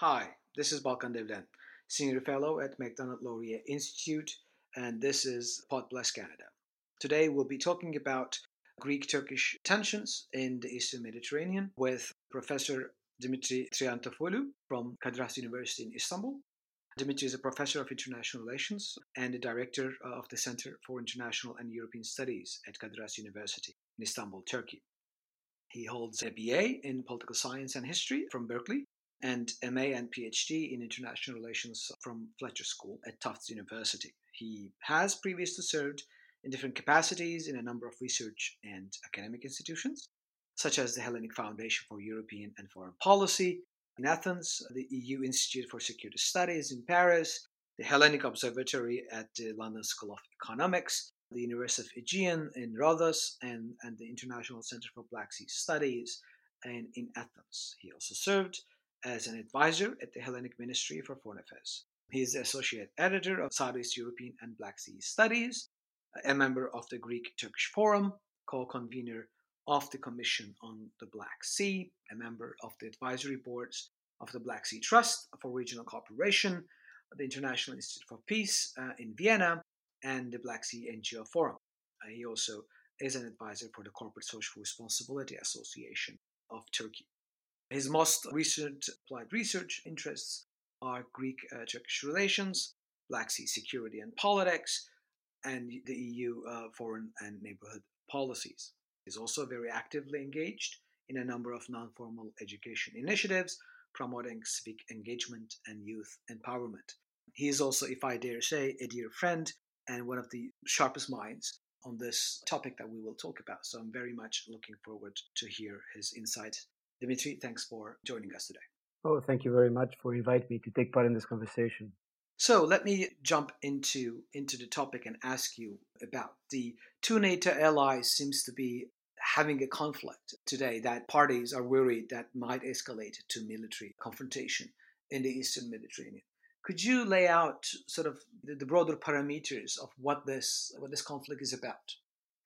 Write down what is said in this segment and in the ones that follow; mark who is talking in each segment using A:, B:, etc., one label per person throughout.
A: Hi, this is Balkan Devlen, Senior Fellow at Macdonald Laurier Institute, and this is Pod Bless Canada. Today we'll be talking about Greek Turkish tensions in the Eastern Mediterranean with Professor Dimitri Triantaphyllou from Kadir Has University in Istanbul. Dimitri is a professor of international relations and the director of the Center for International and European Studies at Kadir Has University in Istanbul, Turkey. He holds a BA in political science and history from Berkeley and MA and PhD in international relations from Fletcher School at Tufts University. He has previously served in different capacities in a number of research and academic institutions, such as the Hellenic Foundation for European and Foreign Policy in Athens, the EU Institute for Security Studies in Paris, the Hellenic Observatory at the London School of Economics, the University of Aegean in Rhodes, and, and the International Center for Black Sea Studies and in Athens. He also served as an advisor at the Hellenic Ministry for Foreign Affairs. He is the associate editor of Southeast European and Black Sea Studies, a member of the Greek Turkish Forum, co convenor of the Commission on the Black Sea, a member of the advisory boards of the Black Sea Trust for Regional Cooperation, the International Institute for Peace uh, in Vienna, and the Black Sea NGO Forum. Uh, he also is an advisor for the Corporate Social Responsibility Association of Turkey. His most recent applied research interests are Greek uh, Turkish relations, Black Sea security and politics, and the EU uh, foreign and neighborhood policies. He's also very actively engaged in a number of non formal education initiatives promoting civic engagement and youth empowerment. He is also, if I dare say, a dear friend and one of the sharpest minds on this topic that we will talk about. So I'm very much looking forward to hear his insight Dimitri, thanks for joining us today.
B: Oh, thank you very much for inviting me to take part in this conversation.
A: So let me jump into into the topic and ask you about the two NATO allies seems to be having a conflict today that parties are worried that might escalate to military confrontation in the eastern Mediterranean. Could you lay out sort of the, the broader parameters of what this what this conflict is about?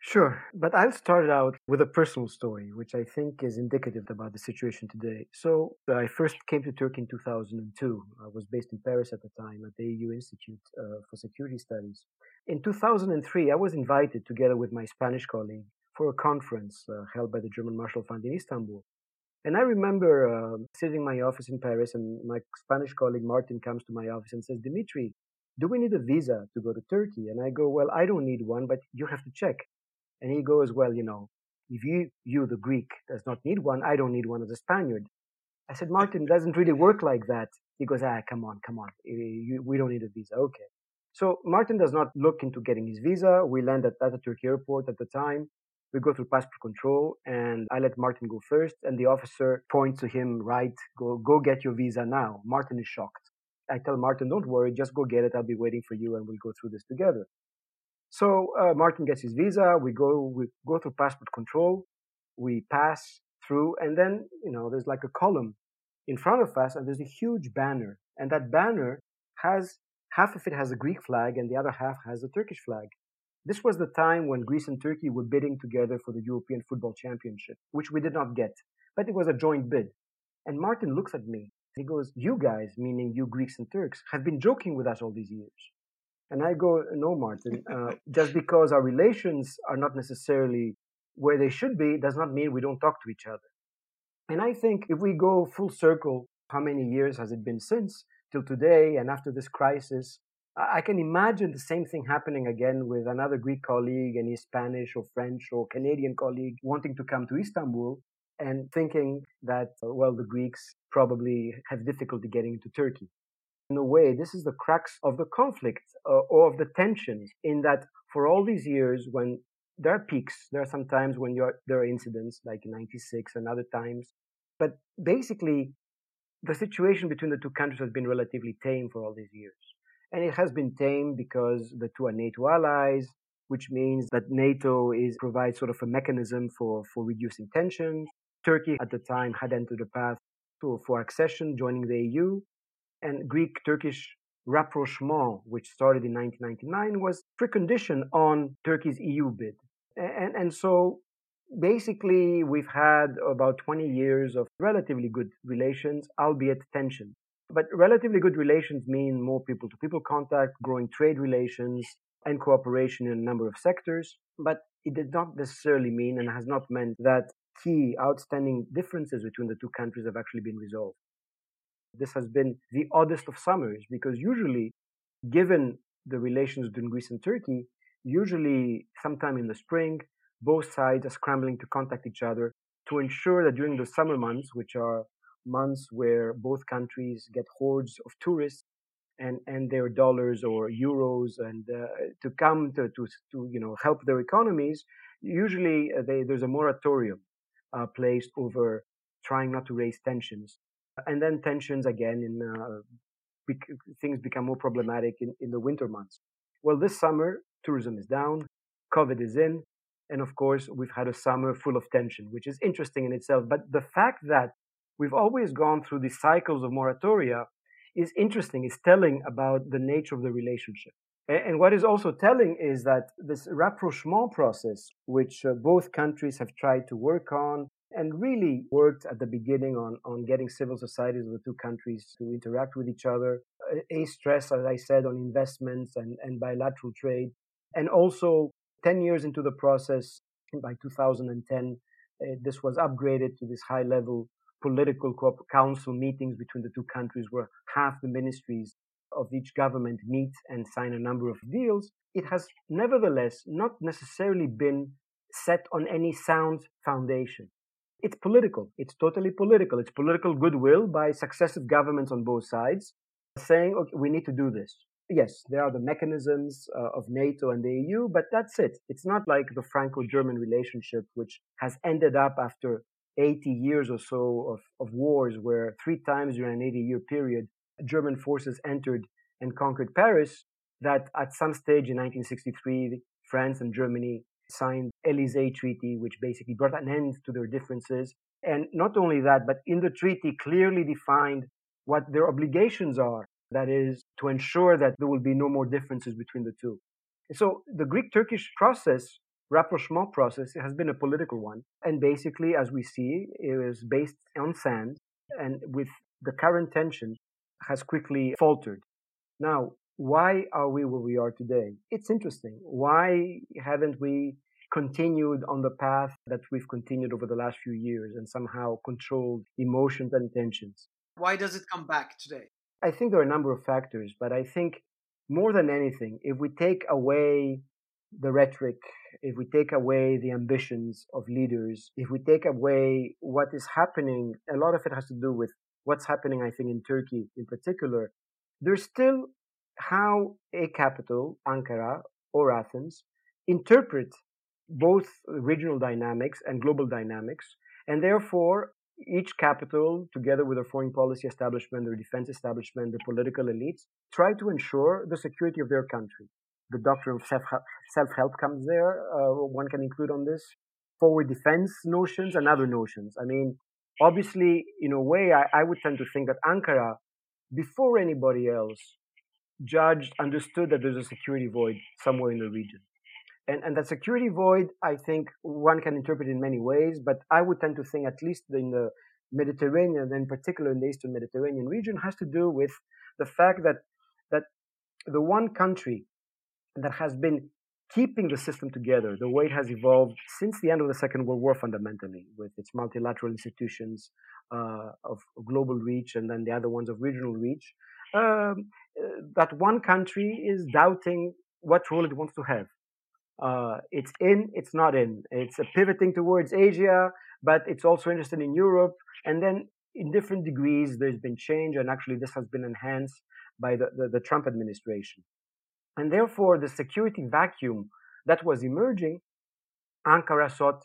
B: Sure, but I'll start out with a personal story, which I think is indicative about the situation today. So, I first came to Turkey in 2002. I was based in Paris at the time at the EU Institute uh, for Security Studies. In 2003, I was invited together with my Spanish colleague for a conference uh, held by the German Marshall Fund in Istanbul. And I remember uh, sitting in my office in Paris, and my Spanish colleague Martin comes to my office and says, Dimitri, do we need a visa to go to Turkey? And I go, Well, I don't need one, but you have to check. And he goes, Well, you know, if you, you, the Greek, does not need one, I don't need one as a Spaniard. I said, Martin, doesn't really work like that. He goes, Ah, come on, come on. We don't need a visa. Okay. So Martin does not look into getting his visa. We land at Ataturk airport at the time. We go through passport control and I let Martin go first and the officer points to him, right, go, go get your visa now. Martin is shocked. I tell Martin, don't worry, just go get it. I'll be waiting for you and we'll go through this together. So uh, Martin gets his visa. We go we go through passport control. We pass through, and then you know there's like a column in front of us, and there's a huge banner, and that banner has half of it has a Greek flag, and the other half has a Turkish flag. This was the time when Greece and Turkey were bidding together for the European Football Championship, which we did not get, but it was a joint bid. And Martin looks at me. He goes, You guys, meaning you Greeks and Turks, have been joking with us all these years. And I go, no, Martin, uh, just because our relations are not necessarily where they should be does not mean we don't talk to each other. And I think if we go full circle, how many years has it been since till today and after this crisis? I can imagine the same thing happening again with another Greek colleague and his Spanish or French or Canadian colleague wanting to come to Istanbul and thinking that, well, the Greeks probably have difficulty getting into Turkey in a way, this is the crux of the conflict uh, or of the tensions in that for all these years, when there are peaks, there are some times when there are incidents like in 96 and other times. But basically, the situation between the two countries has been relatively tame for all these years. And it has been tame because the two are NATO allies, which means that NATO is provides sort of a mechanism for, for reducing tensions. Turkey at the time had entered a path for accession, joining the EU and Greek Turkish rapprochement, which started in 1999, was precondition on Turkey's EU bid. And, and so basically, we've had about 20 years of relatively good relations, albeit tension. But relatively good relations mean more people to people contact, growing trade relations, and cooperation in a number of sectors. But it did not necessarily mean and has not meant that key outstanding differences between the two countries have actually been resolved. This has been the oddest of summers because usually, given the relations between Greece and Turkey, usually sometime in the spring, both sides are scrambling to contact each other to ensure that during the summer months, which are months where both countries get hordes of tourists and, and their dollars or euros and uh, to come to, to, to you know help their economies, usually uh, they, there's a moratorium uh, placed over trying not to raise tensions. And then tensions again in uh, bec- things become more problematic in, in the winter months. Well, this summer tourism is down, COVID is in, and of course we've had a summer full of tension, which is interesting in itself. But the fact that we've always gone through these cycles of moratoria is interesting, is telling about the nature of the relationship. And what is also telling is that this rapprochement process, which uh, both countries have tried to work on and really worked at the beginning on, on getting civil societies of the two countries to interact with each other, a stress, as I said, on investments and, and bilateral trade. And also, 10 years into the process, by 2010, uh, this was upgraded to this high level political council meetings between the two countries where half the ministries of each government meet and sign a number of deals, it has nevertheless not necessarily been set on any sound foundation. It's political. It's totally political. It's political goodwill by successive governments on both sides saying, okay, we need to do this. Yes, there are the mechanisms uh, of NATO and the EU, but that's it. It's not like the Franco German relationship, which has ended up after 80 years or so of, of wars, where three times during an 80 year period, German forces entered and conquered Paris, that at some stage in 1963, France and Germany signed Elysee Treaty, which basically brought an end to their differences. And not only that, but in the treaty clearly defined what their obligations are. That is to ensure that there will be no more differences between the two. So the Greek-Turkish process, rapprochement process, has been a political one. And basically, as we see, it is based on sand and with the current tension has quickly faltered. Now, why are we where we are today? It's interesting. Why haven't we continued on the path that we've continued over the last few years and somehow controlled emotions and tensions?
A: Why does it come back today?
B: I think there are a number of factors, but I think more than anything, if we take away the rhetoric, if we take away the ambitions of leaders, if we take away what is happening, a lot of it has to do with what's happening, I think, in Turkey in particular. There's still how a capital, Ankara or Athens, interpret both regional dynamics and global dynamics, and therefore each capital, together with their foreign policy establishment, their defense establishment, their political elites, try to ensure the security of their country. The doctrine of self help comes there. Uh, one can include on this forward defense notions and other notions. I mean, obviously, in a way, I, I would tend to think that Ankara, before anybody else, judged, understood that there's a security void somewhere in the region. And, and that security void, I think one can interpret in many ways, but I would tend to think, at least in the Mediterranean, and in particular in the Eastern Mediterranean region, has to do with the fact that, that the one country that has been keeping the system together, the way it has evolved since the end of the Second World War, fundamentally, with its multilateral institutions uh, of global reach and then the other ones of regional reach, um, that one country is doubting what role it wants to have. Uh, it's in, it's not in. It's pivoting towards Asia, but it's also interested in Europe. And then in different degrees, there's been change, and actually, this has been enhanced by the, the, the Trump administration. And therefore, the security vacuum that was emerging, Ankara sought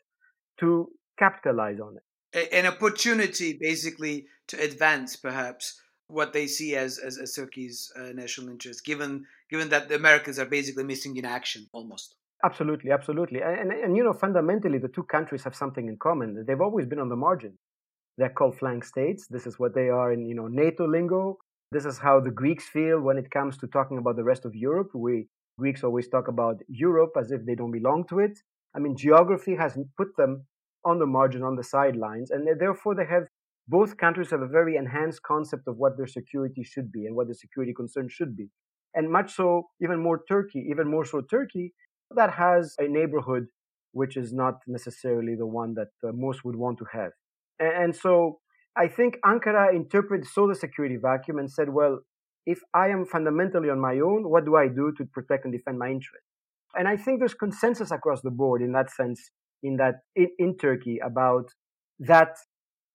B: to capitalize on
A: it. An opportunity, basically, to advance, perhaps, what they see as as, as Turkey's uh, national interest, given given that the Americans are basically missing in action almost.
B: Absolutely, absolutely, and, and, and you know fundamentally the two countries have something in common. They've always been on the margin. They're called flank states. This is what they are in you know NATO lingo. This is how the Greeks feel when it comes to talking about the rest of Europe. We Greeks always talk about Europe as if they don't belong to it. I mean, geography has put them on the margin, on the sidelines, and therefore they have both countries have a very enhanced concept of what their security should be and what the security concern should be. And much so, even more Turkey, even more so Turkey, that has a neighborhood which is not necessarily the one that uh, most would want to have. And, so I think Ankara interpreted, saw the security vacuum and said, well, if I am fundamentally on my own, what do I do to protect and defend my interests? And I think there's consensus across the board in that sense, in that in, in Turkey about that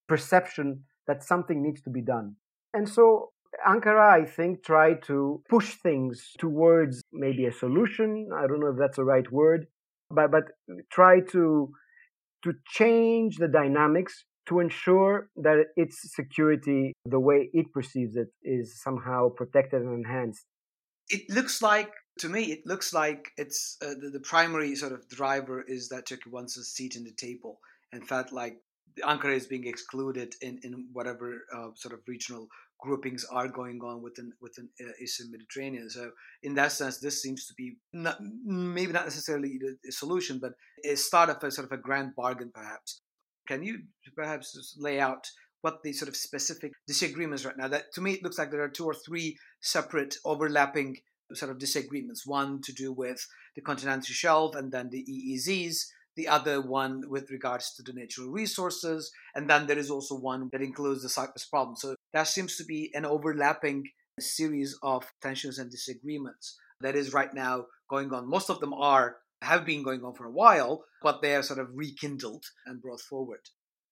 B: perception that something needs to be done. And so Ankara, I think, tried to push things towards maybe a solution. I don't know if that's the right word, but but try to to change the dynamics to ensure that its security, the way it perceives it, is somehow protected and enhanced.
A: It looks like, to me, it looks like it's uh, the, the, primary sort of driver is that Turkey wants a seat in the table and felt like Ankara is being excluded in, in whatever uh, sort of regional groupings are going on within within uh, Eastern Mediterranean. So in that sense, this seems to be not, maybe not necessarily a solution, but a start of a sort of a grand bargain, perhaps. Can you perhaps lay out what the sort of specific disagreements right now? That to me it looks like there are two or three separate overlapping sort of disagreements. One to do with the continental shelf, and then the EEZs. The other one with regards to the natural resources, and then there is also one that includes the Cyprus problem. So that seems to be an overlapping series of tensions and disagreements that is right now going on. Most of them are have been going on for a while, but they are sort of rekindled and brought forward.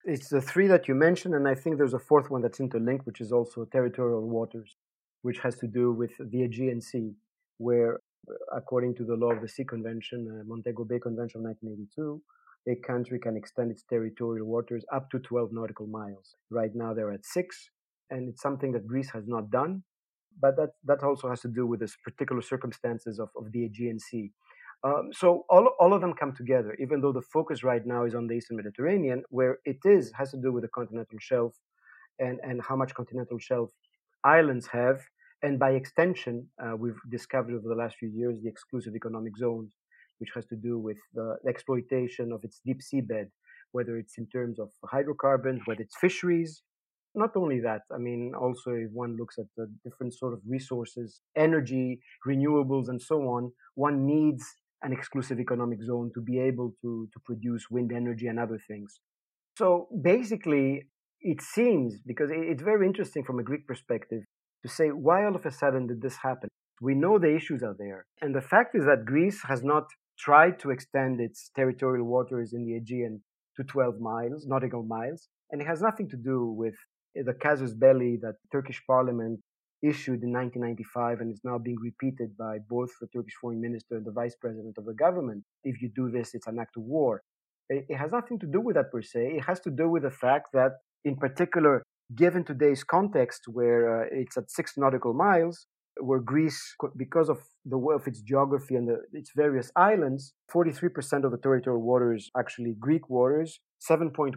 B: It's the three that you mentioned, and I think there's a fourth one that's interlinked, which is also territorial waters, which has to do with the Aegean Sea, where, according to the law of the Sea Convention, uh, Montego Bay Convention of 1982, a country can extend its territorial waters up to 12 nautical miles. Right now, they're at six, and it's something that Greece has not done. But that, that also has to do with the particular circumstances of, of the Aegean Sea. Um, so all, all of them come together, even though the focus right now is on the Eastern Mediterranean, where it is has to do with the continental shelf and, and how much continental shelf islands have. And by extension, uh, we've discovered over the last few years the exclusive economic zones, which has to do with the exploitation of its deep seabed, whether it's in terms of hydrocarbons, whether it's fisheries. Not only that, I mean, also if one looks at the different sort of resources, energy, renewables, and so on, one needs an exclusive economic zone to be able to, to produce wind energy and other things. So basically, it seems, because it's very interesting from a Greek perspective, to say why all of a sudden did this happen? We know the issues are there. And the fact is that Greece has not tried to extend its territorial waters in the Aegean to 12 miles, nautical miles. And it has nothing to do with the casus belli that Turkish parliament issued in 1995 and is now being repeated by both the Turkish foreign minister and the vice president of the government. If you do this, it's an act of war. It has nothing to do with that per se. It has to do with the fact that, in particular, given today's context where uh, it's at six nautical miles, where Greece, because of the of its geography and the, its various islands, 43% of the territorial waters actually Greek waters, 7.1%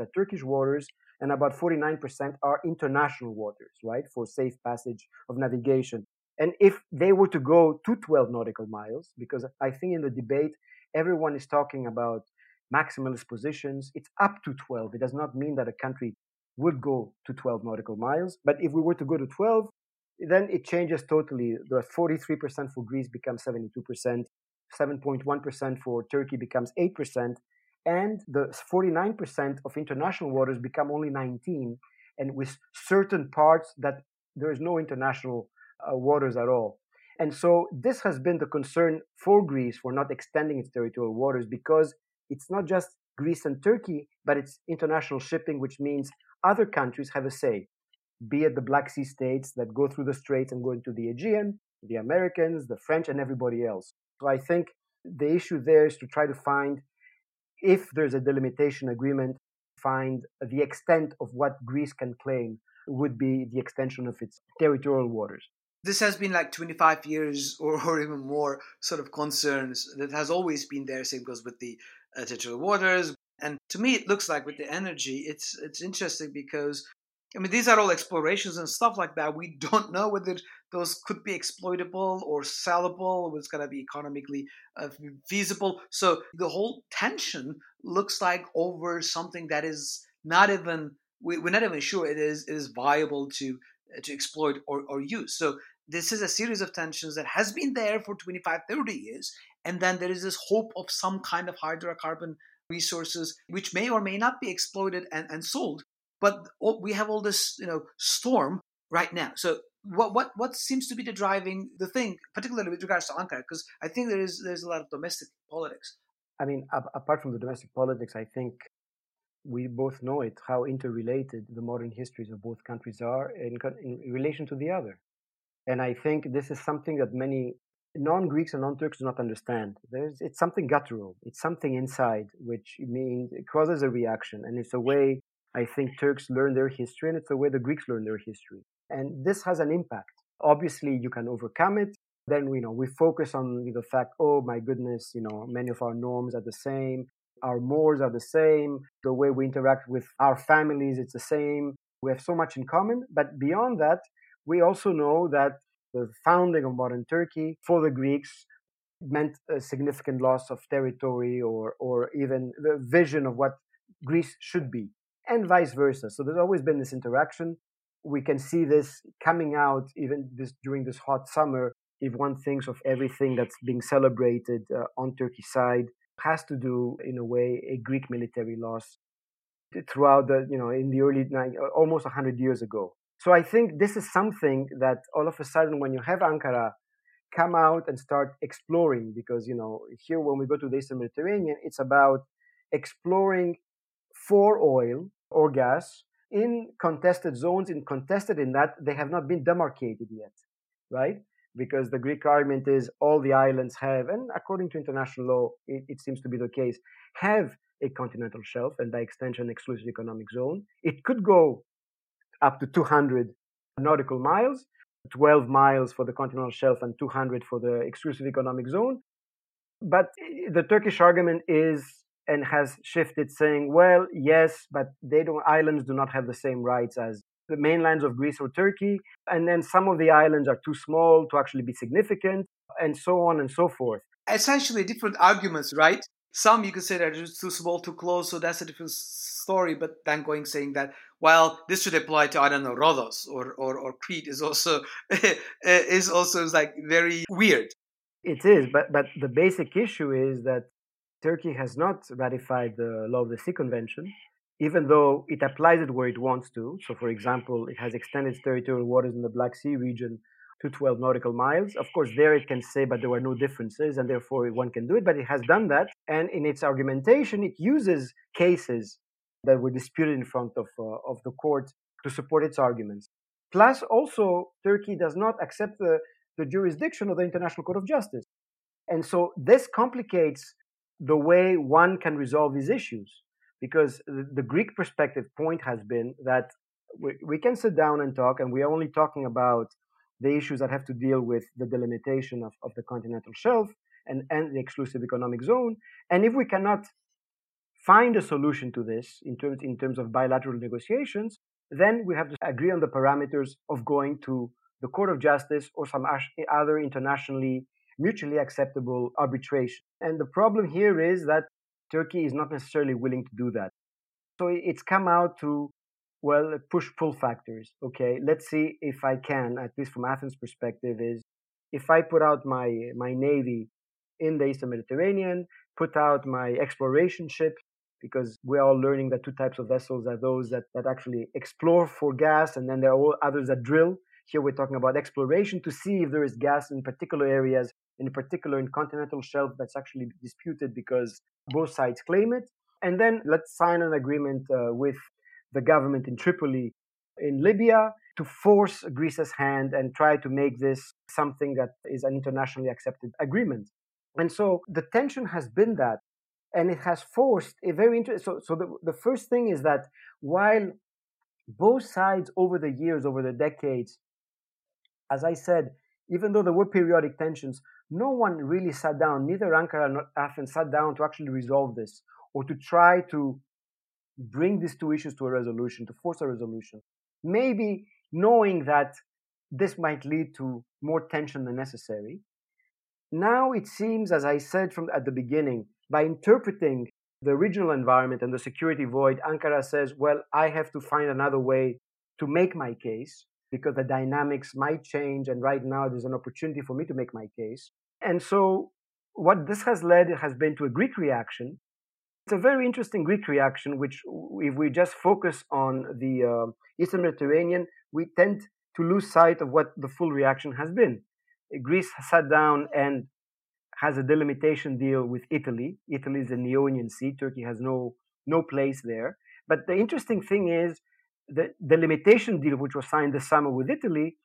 B: are Turkish waters, and about 49% are international waters, right, for safe passage of navigation. And if they were to go to 12 nautical miles, because I think in the debate, everyone is talking about maximalist positions, it's up to 12. It does not mean that a country would go to 12 nautical miles. But if we were to go to 12, then it changes totally. The 43% for Greece becomes 72%, 7.1% for Turkey becomes 8%, and the 49% of international waters become only 19 and with certain parts that there is no international uh, waters at all and so this has been the concern for greece for not extending its territorial waters because it's not just greece and turkey but it's international shipping which means other countries have a say be it the black sea states that go through the straits and go into the aegean the americans the french and everybody else so i think the issue there is to try to find if there's a delimitation agreement, find the extent of what Greece can claim would be the extension of its territorial waters.
A: This has been like 25 years or, or even more sort of concerns that has always been there. Same goes with the uh, territorial waters. And to me, it looks like with the energy, it's it's interesting because I mean, these are all explorations and stuff like that. We don't know whether those could be exploitable or sellable, or it's going to be economically uh, feasible. So the whole tension looks like over something that is not even we, are not even sure it is it is viable to to exploit or, or use. So this is a series of tensions that has been there for 25, 30 years, and then there is this hope of some kind of hydrocarbon resources which may or may not be exploited and, and sold. But we have all this, you know, storm right now. So what what what seems to be the driving the thing, particularly with regards to Ankara? Because I think there is there's a lot of domestic politics.
B: I mean, apart from the domestic politics, I think we both know it how interrelated the modern histories of both countries are in, in relation to the other. And I think this is something that many non-Greeks and non-Turks do not understand. There's, it's something guttural. It's something inside which means it causes a reaction, and it's a way I think Turks learn their history, and it's a way the Greeks learn their history. And this has an impact. Obviously, you can overcome it. Then you know we focus on the fact, oh my goodness, you know many of our norms are the same, our mores are the same, the way we interact with our families it's the same. We have so much in common. But beyond that, we also know that the founding of modern Turkey for the Greeks meant a significant loss of territory or, or even the vision of what Greece should be, and vice versa. So there's always been this interaction. We can see this coming out even this, during this hot summer. If one thinks of everything that's being celebrated uh, on Turkey's side, has to do, in a way, a Greek military loss throughout the, you know, in the early, almost 100 years ago. So I think this is something that all of a sudden, when you have Ankara come out and start exploring, because you know here when we go to the Eastern Mediterranean, it's about exploring for oil or gas in contested zones, in contested in that they have not been demarcated yet, right? Because the Greek argument is all the islands have, and according to international law, it, it seems to be the case, have a continental shelf and by extension exclusive economic zone. It could go up to 200 nautical miles, 12 miles for the continental shelf and 200 for the exclusive economic zone. But eh, the Turkish argument is and has shifted saying, well, yes, but they don't islands do not have the same rights as the mainlands of Greece or Turkey, and then some of the islands are too small to actually be significant, and so on and so forth.
A: Essentially, different arguments, right? Some you could say that just too small, too close, so that's a different story. But then going saying that well, this should apply to I don't know Rhodos or or, or Crete is also eh, is also like very weird.
B: It is, but but the basic issue is that Turkey has not ratified the Law of the Sea Convention, even though it applies it where it wants to. So, for example, it has extended its territorial waters in the Black Sea region to 12 nautical miles. Of course, there it can say, but there were no differences, and therefore one can do it. But it has done that, and in its argumentation, it uses cases that were disputed in front of, uh, of the court to support its arguments. Plus, also, Turkey does not accept the, the jurisdiction of the International Court of Justice. And so this complicates the way one can resolve these issues because the, the Greek perspective point has been that we, we can sit down and talk, and we are only talking about the issues that have to deal with the delimitation of, of the continental shelf and, and the exclusive economic zone. And if we cannot find a solution to this in terms, in terms of bilateral negotiations, then we have to agree on the parameters of going to the Court of Justice or some other internationally mutually acceptable arbitration. And the problem here is that Turkey is not necessarily willing to do that. So it's come out to, well, push pull factors. Okay, let's see if I can, at least from Athens' perspective, is if I put out my, my navy in the Eastern Mediterranean, put out my exploration ships, because we're all learning that two types of vessels are those that, that actually explore for gas, and then there are others that drill. Here we're talking about exploration to see if there is gas in particular areas, in particular in continental shelf that's actually disputed because both sides claim it. And then let's sign an agreement uh, with the government in Tripoli in Libya to force Greece's hand and try to make this something that is an internationally accepted agreement. And so the tension has been that and it has forced a very interesting. So, so the, the first thing is that while both sides over the years, over the decades, as I said, even though there were periodic tensions, no one really sat down, neither Ankara nor Athens sat down to actually resolve this or to try to bring these two issues to a resolution, to force a resolution. Maybe knowing that this might lead to more tension than necessary. Now it seems, as I said from at the beginning, by interpreting the regional environment and the security void, Ankara says, well, I have to find another way to make my case because the dynamics might change. And right now, there's an opportunity for me to make my case. And so, what this has led has been to a Greek reaction. It's a very interesting Greek reaction, which, if we just focus on the uh, Eastern Mediterranean, we tend to lose sight of what the full reaction has been. Greece sat down and has a delimitation deal with Italy. Italy is in the Ionian Sea. Turkey has no no place there. But the interesting thing is the, delimitation deal, which was signed this summer with Italy,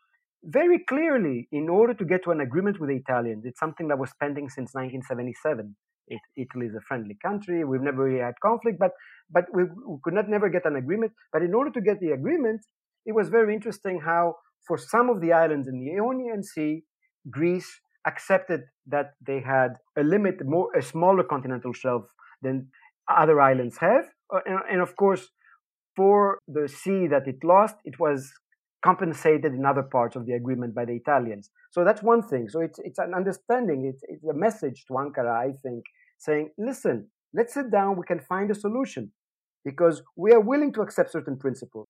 B: very clearly, in order to get to an agreement with the Italians, it's something that was pending since 1977. It, Italy is a friendly country. We've never really had conflict, but but we, we could not never get an agreement. But in order to get the agreement, it was very interesting how for some of the islands in the Ionian Sea, Greece accepted that they had a limit, more a smaller continental shelf than other islands have, uh, and, and of course, for the sea that it lost, it was compensated in other parts of the agreement by the Italians. So that's one thing. So it's it's an understanding. It's it's a message to Ankara, I think, saying, listen, let's sit down. We can find a solution because we are willing to accept certain principles.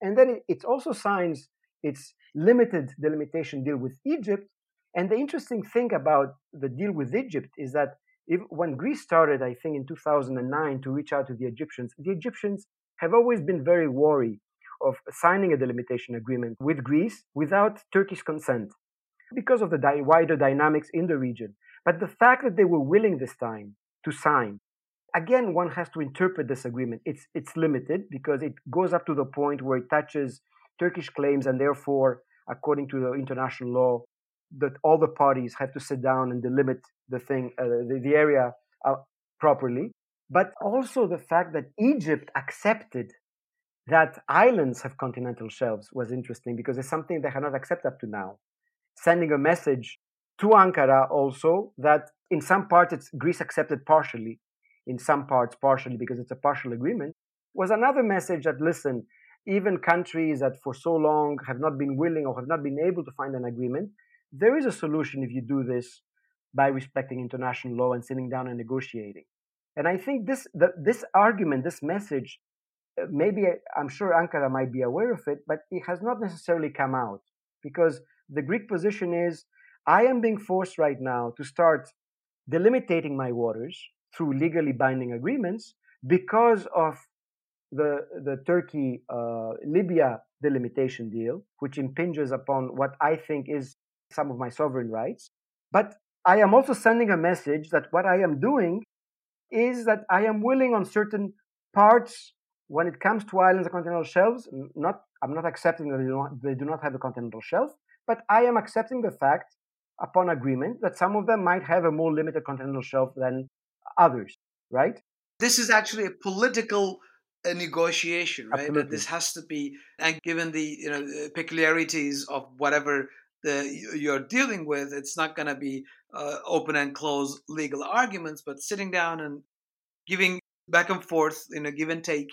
B: And then it, it also signs its limited delimitation deal with Egypt. And the interesting thing about the deal with Egypt is that if, when Greece started, I think in 2009, to reach out to the Egyptians, the Egyptians have always been very wary of signing a delimitation agreement with Greece without Turkish consent because of the di- wider dynamics in the region. But the fact that they were willing this time to sign, again, one has to interpret this agreement. It's, it's limited because it goes up to the point where it touches Turkish claims, and therefore, according to the international law, that all the parties have to sit down and delimit the thing, uh, the, the area uh, properly. But also the fact that Egypt accepted that islands have continental shelves was interesting because it's something they have not accepted up to now. Sending a message to Ankara also that in some parts Greece accepted partially, in some parts partially because it's a partial agreement, was another message that listen, even countries that for so long have not been willing or have not been able to find an agreement, there is a solution if you do this by respecting international law and sitting down and negotiating. And I think this the, this argument, this message, uh, maybe I'm sure Ankara might be aware of it, but it has not necessarily come out because the Greek position is I am being forced right now to start delimiting my waters through legally binding agreements because of the the Turkey uh, Libya delimitation deal, which impinges upon what I think is some of my sovereign rights. But I am also sending a message that what I am doing is that I am willing on certain parts when it comes to islands and continental shelves. Not I'm not accepting that they do not, they do not have a continental shelf, but I am accepting the fact upon agreement that some of them might have a more limited continental shelf than others. Right.
A: This is actually a political a negotiation, right?
B: Absolutely.
A: That this has to be, and given the you know peculiarities of whatever the you're dealing with, it's not going to be uh, open and close legal arguments, but sitting down and giving back and forth, you know, give and take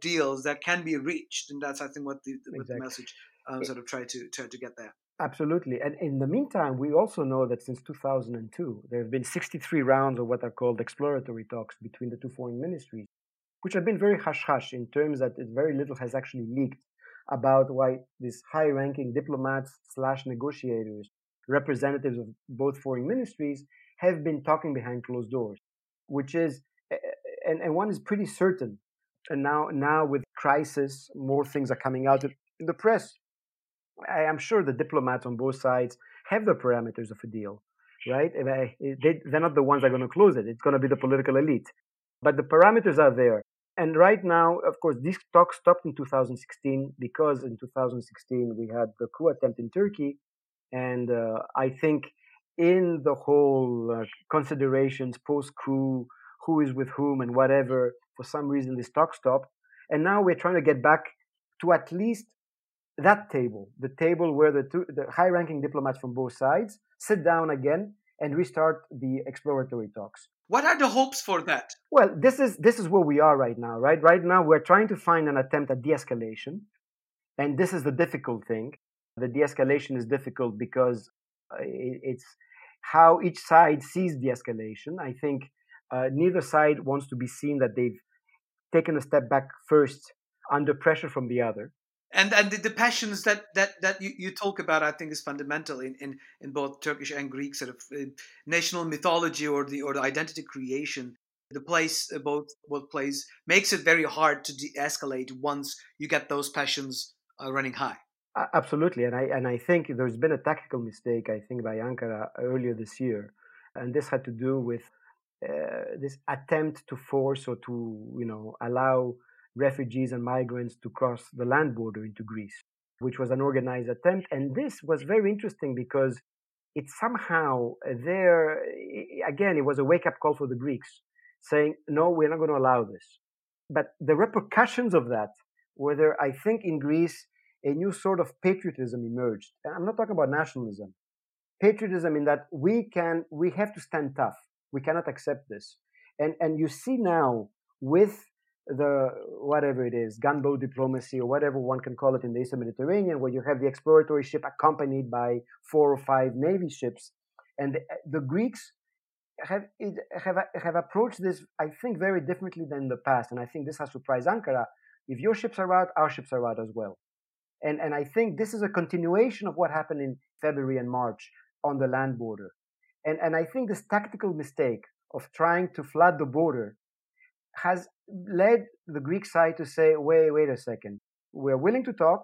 A: deals that can be reached, and that's I think what the, what the message um, sort of try to try to get there.
B: Absolutely. And in the meantime, we also know that since 2002, there have been 63 rounds of what are called exploratory talks between the two foreign ministries which have been very hush hush in terms that very little has actually leaked about why these high ranking diplomats slash negotiators, representatives of both foreign ministries, have been talking behind closed doors, which is, and, and one is pretty certain. And now, now with crisis, more things are coming out in the press. I am sure the diplomats on both sides have the parameters of a deal, right? They, they're not the ones that are going to close it. It's going to be the political elite. But the parameters are there. And right now, of course, this talk stopped in 2016 because in 2016 we had the coup attempt in Turkey. And uh, I think in the whole uh, considerations post coup, who is with whom and whatever, for some reason this talk stopped. And now we're trying to get back to at least that table, the table where the, two, the high ranking diplomats from both sides sit down again and restart the exploratory talks.
A: What are the hopes for that?
B: Well, this is this is where we are right now, right? Right now we're trying to find an attempt at de-escalation. And this is the difficult thing. The de-escalation is difficult because uh, it's how each side sees de-escalation. I think Uh, neither side wants to be seen that they've taken a step back first under pressure from the other.
A: And and the, the passions that that that you, you talk about, I think, is fundamental in, in, in both Turkish and Greek sort of uh, national mythology or the or the identity creation. The place uh, both both plays makes it very hard to de-escalate once you get those passions uh, running high.
B: Absolutely, and I and I think there's been a tactical mistake I think by Ankara earlier this year, and this had to do with uh, this attempt to force or to you know allow refugees and migrants to cross the land border into Greece, which was an organized attempt. And this was very interesting because it somehow uh, there again it was a wake up call for the Greeks, saying no, we're not going to allow this. But the repercussions of that were there. I think in Greece a new sort of patriotism emerged. And I'm not talking about nationalism. Patriotism in that we can we have to stand tough we cannot accept this. And and you see now with the whatever it is, gunboat diplomacy or whatever one can call it in the Eastern Mediterranean, where you have the exploratory ship accompanied by four or five navy ships, and the, the Greeks have have have approached this, I think, very differently than in the past, and I think this has surprised Ankara. If your ships are out, our ships are out as well, and and I think this is a continuation of what happened in February and March on the land border. And, and I think this tactical mistake of trying to flood the border has led the Greek side to say, wait, wait a second. We're willing to talk,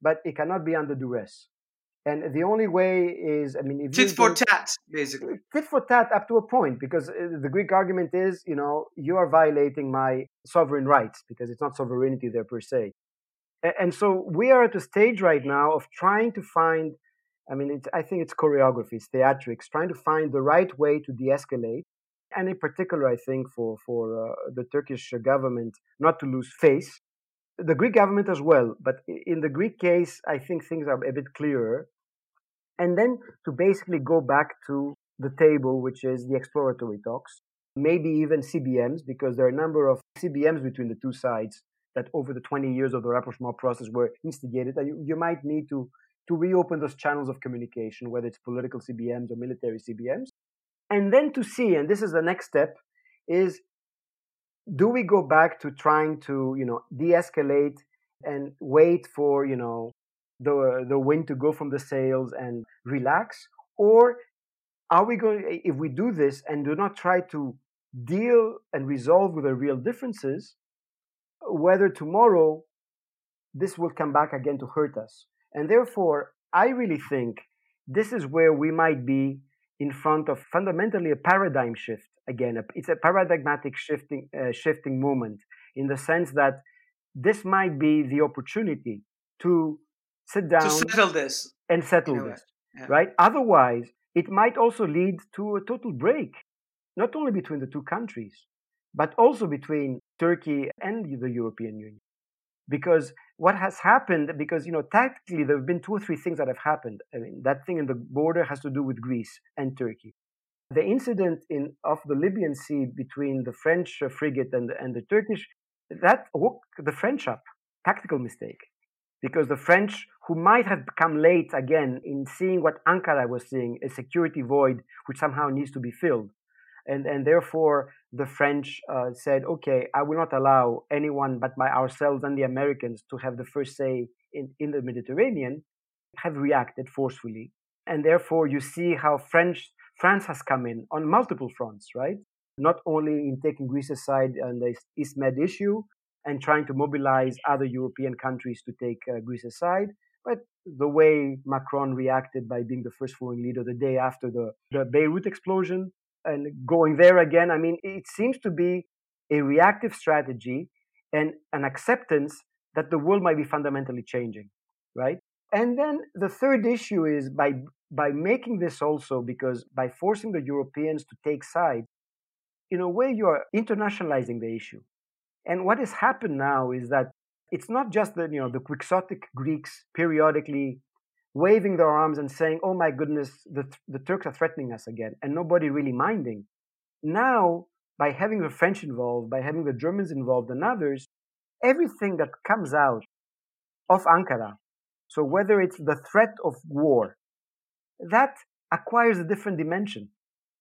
B: but it cannot be under duress. And the only way is, I mean, if
A: tit for tat, basically.
B: Tit for tat up to a point, because uh, the Greek argument is, you know, you are violating my sovereign rights because it's not sovereignty there per se. And so we are at a stage right now of trying to find I mean, I think it's choreography, it's theatrics, trying to find the right way to de-escalate, and in particular, I think for for uh, the Turkish government not to lose face, the Greek government as well. But in the Greek case, I think things are a bit clearer, and then to basically go back to the table, which is the exploratory talks, maybe even CBMs, because there are a number of CBMs between the two sides that over the 20 years of the rapprochement process were instigated. You, you might need to to reopen those channels of communication, whether it's political CBMs or military CBMs. And then to see, and this is the next step, is do we go back to trying to, you know, de-escalate and wait for, you know, the the wind to go from the sails and relax? Or are we going if we do this and do not try to deal and resolve with the real differences, whether tomorrow this will come back again to hurt us. And therefore, I really think this is where we might be in front of fundamentally a paradigm shift. Again, it's a paradigmatic shifting, uh, shifting moment in the sense that this might be the opportunity to sit down
A: to settle this
B: and settle this, yeah. right? Otherwise, it might also lead to a total break, not only between the two countries, but also between Turkey and the European Union because what has happened because you know tactically there have been two or three things that have happened. I mean that thing in the border has to do with greece and turkey. The incident in of the libyan sea between the french frigate and, and the turkish that woke the french up. Tactical mistake. Because the french who might have come late again in seeing what ankara was seeing a security void which somehow needs to be filled and and therefore the French uh, said, okay, I will not allow anyone but my ourselves and the Americans to have the first say in, in the Mediterranean, have reacted forcefully. And therefore, you see how French France has come in on multiple fronts, right? Not only in taking Greece's side on the East Med issue and trying to mobilize other European countries to take uh, Greece's side, but the way Macron reacted by being the first foreign leader the day after the, the Beirut explosion, and going there again. I mean, it seems to be a reactive strategy and an acceptance that the world might be fundamentally changing, right? And then the third issue is by by making this also because by forcing the Europeans to take sides, in a way you are internationalizing the issue. And what has happened now is that it's not just that you know the quixotic Greeks periodically waving their arms and saying, "Oh my goodness, the the Turks are threatening us again," and nobody really minding. Now, by having the French involved, by having the Germans involved, and others, everything that comes out of Ankara, so whether it's the threat of war, that acquires a different dimension.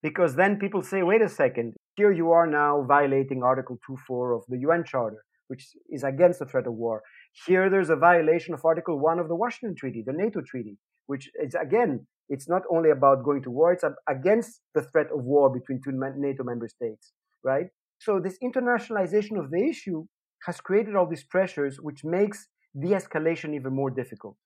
B: because then people say, wait a second, here you are now violating Article 2.4 of the UN Charter, which is against the threat of war. Here there's a violation of Article 1 of the Washington Treaty, the NATO Treaty, which is again, it's not only about going to war, it's against the threat of war between two NATO member states, right? So this internationalization of the issue has created all these pressures, which makes de-escalation even more difficult.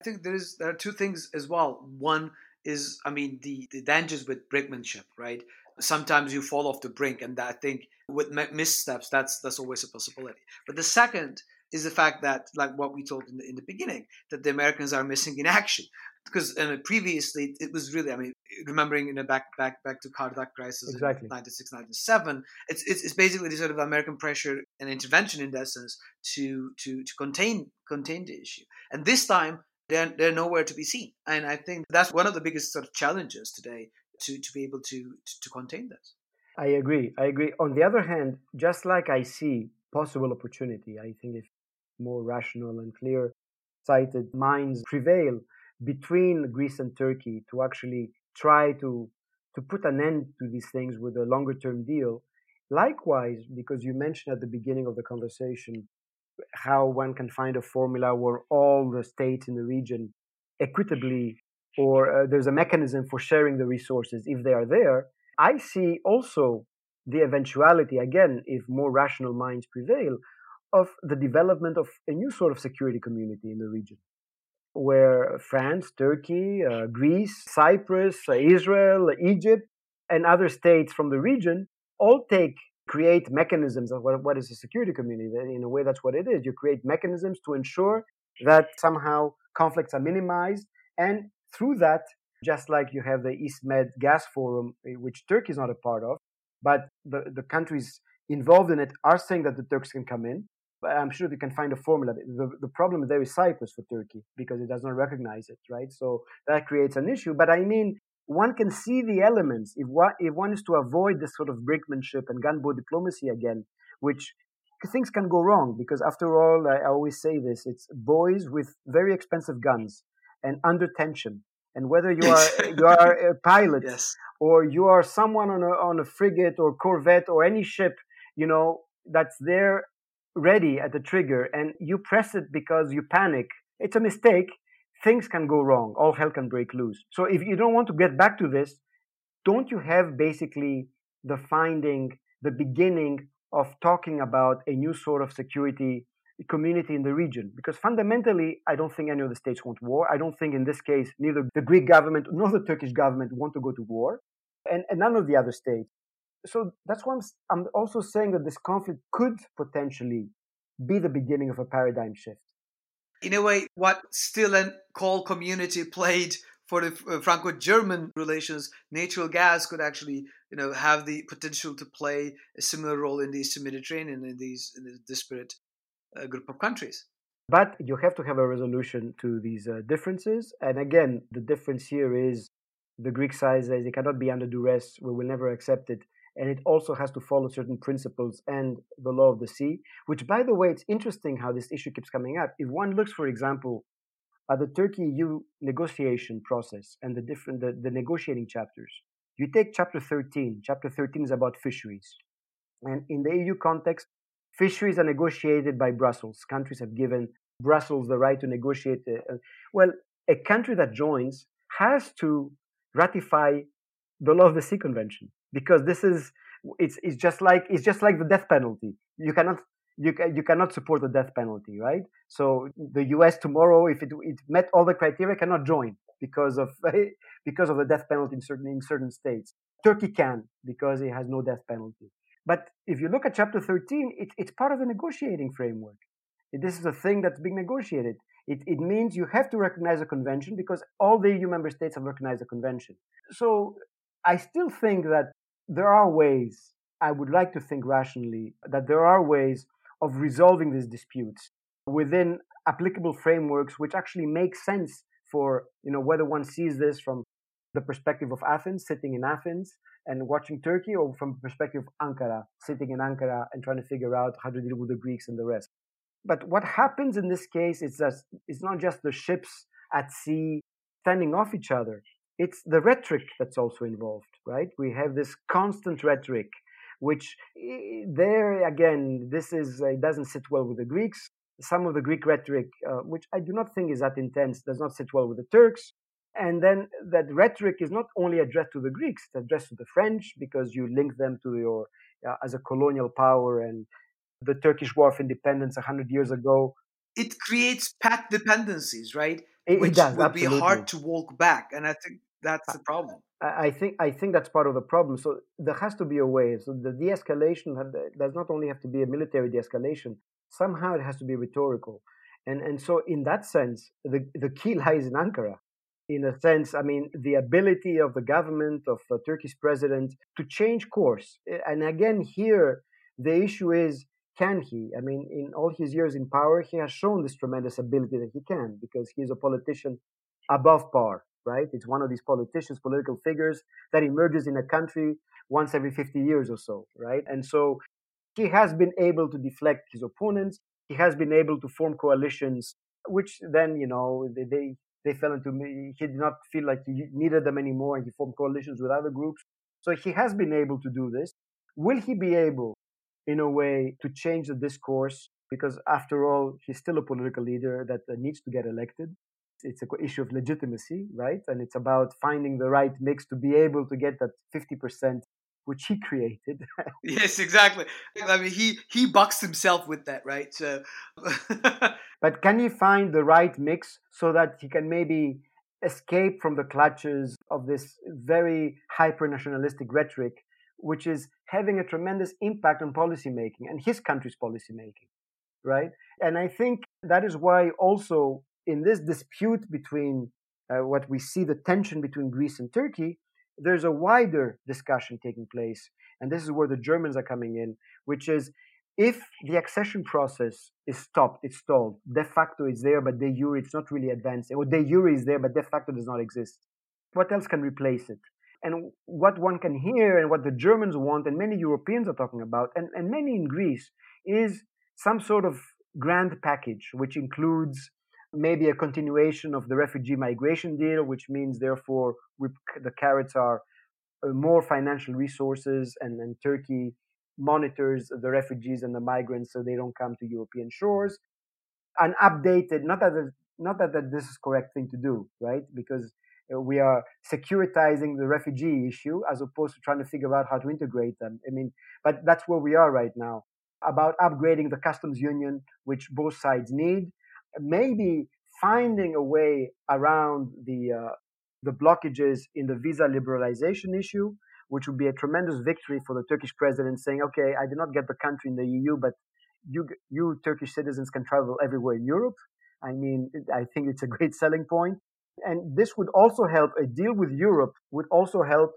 A: I think there is there are two things as well. One is, I mean, the, the dangers with brinkmanship, right? Sometimes you fall off the brink, and I think with missteps, that's that's always a possibility. But the second is the fact that, like what we told in the, in the beginning, that the Americans are missing in action. Because I uh, mean, previously it was really, I mean, remembering in the back back back to Kardak crisis
B: exactly.
A: in 96, 97, it's, it's, it's basically the sort of American pressure and intervention in that sense to to to contain contain the issue. And this time they're, they're nowhere to be seen. And I think that's one of the biggest sort of challenges today to, to be able to, to, to contain this.
B: I agree. I agree. On the other hand, just like I see possible opportunity, I think if more rational and clear sighted minds prevail between Greece and Turkey to actually try to to put an end to these things with a longer term deal. Likewise, because you mentioned at the beginning of the conversation how one can find a formula where all the states in the region equitably or uh, there's a mechanism for sharing the resources if they are there. I see also the eventuality, again, if more rational minds prevail, of the development of a new sort of security community in the region, where France, Turkey, uh, Greece, Cyprus, uh, Israel, Egypt, and other states from the region all take create mechanisms of what, what is a security community. In a way, that's what it is. You create mechanisms to ensure that somehow conflicts are minimized. And through that, just like you have the East Med Gas Forum, eh, which Turkey is not a part of, but the, the countries involved in it are saying that the Turks can come in. But I'm sure they can find a formula. The, the problem there is Cyprus for Turkey because it does not recognize it, right? So that creates an issue. But I mean, one can see the elements if one, if one is to avoid this sort of brinkmanship and gunboat diplomacy again, which things can go wrong because after all, I always say this: it's boys with very expensive guns and under tension. And whether you are you are a pilot
A: yes.
B: or you are someone on a on a frigate or corvette or any ship, you know that's there ready at the trigger, and you press it because you panic. It's a mistake, things can go wrong. All hell can break loose. So if you don't want to get back to this, don't you have basically the finding, the beginning of talking about a new sort of security community in the region? Because fundamentally, I don't think any of the states want war. I don't think in this case, neither the Greek government nor the Turkish government want to go to war, and, and none of the other states. So that's why I'm, I'm also saying that this conflict could potentially be the beginning of a paradigm shift
A: in a way, what steel and coal community played for the uh, Franco-German relations, natural gas could actually, you know, have the potential to play a similar role in the Eastern Mediterranean in these in this disparate uh, group of countries.
B: But you have to have a resolution to these uh, differences, and again, the difference here is the Greek side says it cannot be under duress. We will never accept it and it also has to follow certain principles and the law of the sea, which, by the way, it's interesting how this issue keeps coming up. If one looks, for example, at the Turkey EU negotiation process and the different the, the negotiating chapters, you take chapter 13. Chapter 13 is about fisheries. And in the EU context, fisheries are negotiated by Brussels. Countries have given Brussels the right to negotiate. Uh, well, a country that joins has to ratify the law of the sea convention because this is it's it's just like it's just like the death penalty. You cannot you you cannot support the death penalty, right? So the U.S. tomorrow, if it it met all the criteria, cannot join because of because of the death penalty in certain in certain states. Turkey can because it has no death penalty. But if you look at Chapter 13, it, it's part of the negotiating framework. This is a thing that's being negotiated. It, it means you have to recognize a convention because all the EU member states have recognized the convention. So I still think that there are ways, I would like to think rationally, that there are ways of resolving these disputes within applicable frameworks which actually make sense for, you know, whether one sees this from the perspective of Athens, sitting in Athens and watching Turkey, or from the perspective of Ankara, sitting in Ankara and trying to figure out how to deal with the Greeks and the rest. But what happens in this case is that it's not just the ships at sea standing off each other. It's the rhetoric that's also involved right? We have this constant rhetoric, which eh, there again, this is it doesn't sit well with the Greeks. Some of the Greek rhetoric, uh, which I do not think is that intense, does not sit well with the Turks. And then that rhetoric is not only addressed to the Greeks, it's addressed to the French because you link them to your uh, as a colonial power and the Turkish War of Independence 100 years ago.
A: It creates path dependencies, right?
B: It,
A: Which
B: it does,
A: will
B: absolutely.
A: be hard to walk back. And I think that's the problem.
B: I think I think that's part of the problem. So there has to be a way. So the de-escalation does not only have to be a military de-escalation. Somehow it has to be rhetorical, and and so in that sense, the the key lies in Ankara. In a sense, I mean, the ability of the government of the Turkish president to change course. And again, here the issue is can he? I mean, in all his years in power, he has shown this tremendous ability that he can because he's a politician above par right? It's one of these politicians, political figures that emerges in a country once every 50 years or so, right? And so he has been able to deflect his opponents. He has been able to form coalitions, which then, you know, they, they, they fell into, he did not feel like he needed them anymore and he formed coalitions with other groups. So he has been able to do this. Will he be able, in a way, to change the discourse? Because after all, he's still a political leader that needs to get elected it's an issue of legitimacy, right? And it's about finding the right mix to be able to get that 50% which he created.
A: yes, exactly. I mean, he he bucks himself with that, right? So,
B: but can he find the right mix so that he can maybe escape from the clutches of this very hyper nationalistic rhetoric, which is having a tremendous impact on policymaking and his country's policymaking, right? And I think that is why also in this dispute between uh, what we see the tension between Greece and Turkey, there's a wider discussion taking place. And this is where the Germans are coming in, which is if the accession process is stopped, it's stalled, de facto it's there, but de jure it's not really advancing, or de jure is there, but de facto does not exist. What else can replace it? And what one can hear and what the Germans want, and many Europeans are talking about, and, and many in Greece, is some sort of grand package, which includes maybe a continuation of the refugee migration deal, which means therefore we, the carrots are uh, more financial resources and, and Turkey monitors the refugees and the migrants so they don't come to European shores. An updated, not that not that, that this is correct thing to do, right? Because uh, we are securitizing the refugee issue as opposed to trying to figure out how to integrate them. I mean, but that's where we are right now about upgrading the customs union, which both sides need, maybe finding a way around the uh, the blockages in the visa liberalization issue, which would be a tremendous victory for the Turkish president, saying, "Okay, I did not get the country in the EU, but you you Turkish citizens can travel everywhere in Europe." I mean, I think it's a great selling point, and this would also help. A deal with Europe would also help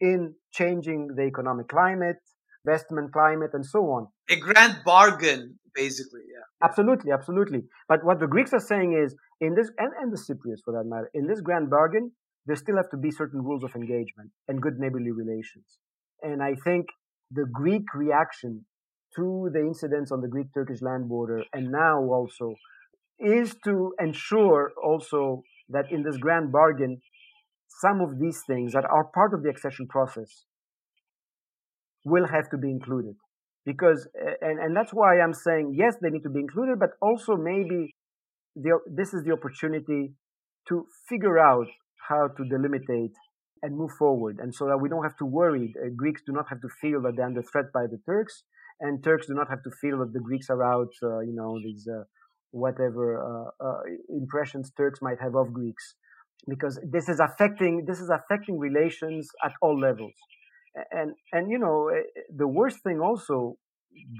B: in changing the economic climate, investment climate, and so on.
A: A grand bargain, basically. Yeah.
B: Absolutely, absolutely. But what the Greeks are saying is, in this, and, and the Cypriots for that matter, in this grand bargain, there still have to be certain rules of engagement and good neighborly relations. And I think the Greek reaction to the incidents on the Greek Turkish land border and now also is to ensure also that in this grand bargain, some of these things that are part of the accession process will have to be included because and, and that's why i'm saying yes they need to be included but also maybe the, this is the opportunity to figure out how to delimitate and move forward. And so that we don't have to worry. Uh, greeks do not have to feel that they're under threat by the turks and turks do not have to feel that the greeks are out uh, you know these uh, whatever uh, uh, impressions turks might have of greeks. Because this is affecting this is affecting relations at all levels and and you know eh, the worst thing also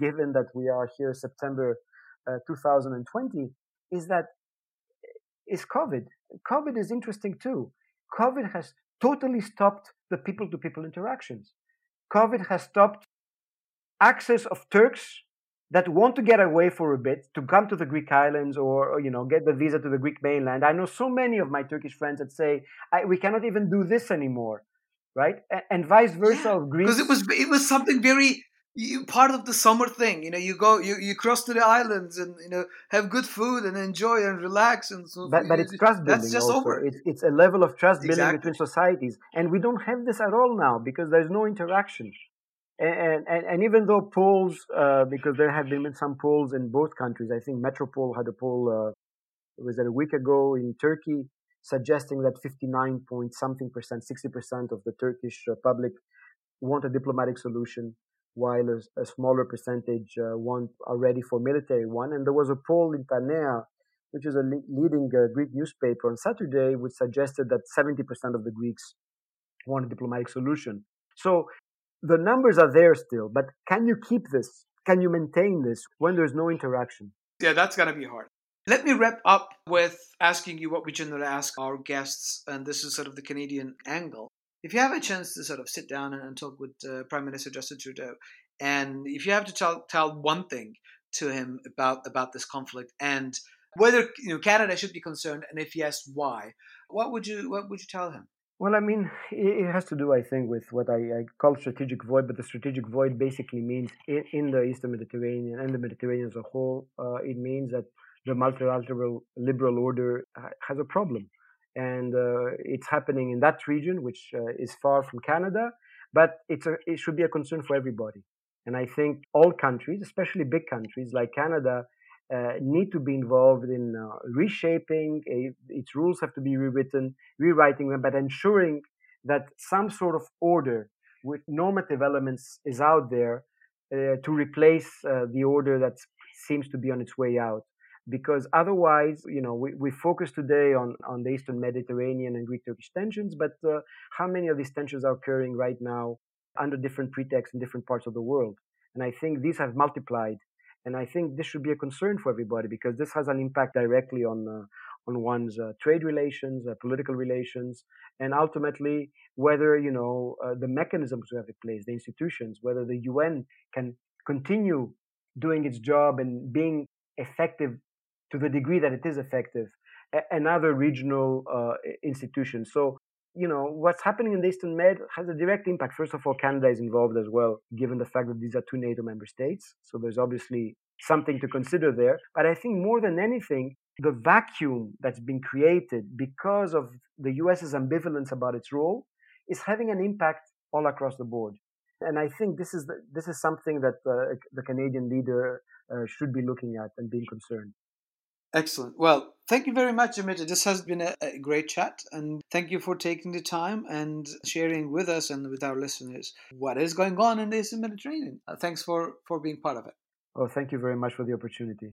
B: given that we are here september uh, 2020 is that eh, covid. Covid is interesting too. Covid has totally stopped the people to people interactions. Covid has stopped access of turks that want to get away for a bit to come to the greek islands or, or you know get the visa to the greek mainland. I know so many of my turkish friends that say we cannot even do this anymore right? And, vice versa yeah, of Greece.
A: Because it was it was something very you part of the summer thing. You know, you go, you, you cross to the islands and you know have good food and enjoy and relax and so.
B: But, but it's trust building. That's just also. over. It's, it's a level of trust building exactly. between societies, and we don't have this at all now because there's no interaction. And, and, and even though polls, uh, because there have been some polls in both countries, I think Metropoll had a poll, uh, was that a week ago in Turkey, suggesting that 59 point something percent, 60% of the Turkish public want a diplomatic solution, while a, a smaller percentage uh, want are ready for military one. And there was a poll in Ta Nea, which is a le- leading uh, Greek newspaper on Saturday, which suggested that 70% of the Greeks want a diplomatic solution. So the numbers are there still, but can you keep this? Can you maintain this when there's no interaction?
A: Yeah, that's going to be hard. Let me wrap up with asking you what we generally ask our guests, and this is sort of the Canadian angle. If you have a chance to sort of sit down and, talk with uh, Prime Minister Justin Trudeau, and if you have to tell, tell one thing to him about about this conflict and whether you know Canada should be concerned, and if yes, why? What would you what would you tell him?
B: Well, I mean, it has to do, I think, with what I, I call strategic void, but the strategic void basically means in, in the Eastern Mediterranean and the Mediterranean as a whole, uh, it means that the multilateral liberal order has a problem. And uh, it's happening in that region, which uh, is far from Canada, but it's a, it should be a concern for everybody. And I think all countries, especially big countries like Canada, uh, need to be involved in uh, reshaping. Its rules have to be rewritten, rewriting them, but ensuring that some sort of order with normative elements is out there uh, to replace uh, the order that seems to be on its way out. Because otherwise, you know, we, we focus today on, on the Eastern Mediterranean and Greek Turkish tensions, but uh, how many of these tensions are occurring right now under different pretexts in different parts of the world? And I think these have multiplied and I think this should be a concern for everybody because this has an impact directly on uh, on one's uh, trade relations, uh, political relations, and ultimately whether you know uh, the mechanisms we have in place, the institutions, whether the UN can continue doing its job and being effective to the degree that it is effective, and other regional uh, institutions. So you know, what's happening in the Eastern Med has a direct impact. First of all, Canada is involved as well, given the fact that these are two NATO member states. So there's obviously something to consider there. But I think more than anything, the vacuum that's been created because of the US's ambivalence about its role is having an impact all across the board. And I think this is the, this is something that uh, the Canadian leader uh, should be looking at and being concerned.
A: Excellent. Well, thank you very much, Amita. This has been a, a, great chat, and thank you for taking the time and sharing with us and with our listeners what is going on in the Eastern Mediterranean. Uh, thanks for, for being part of it.
B: Oh, thank you very much for the opportunity.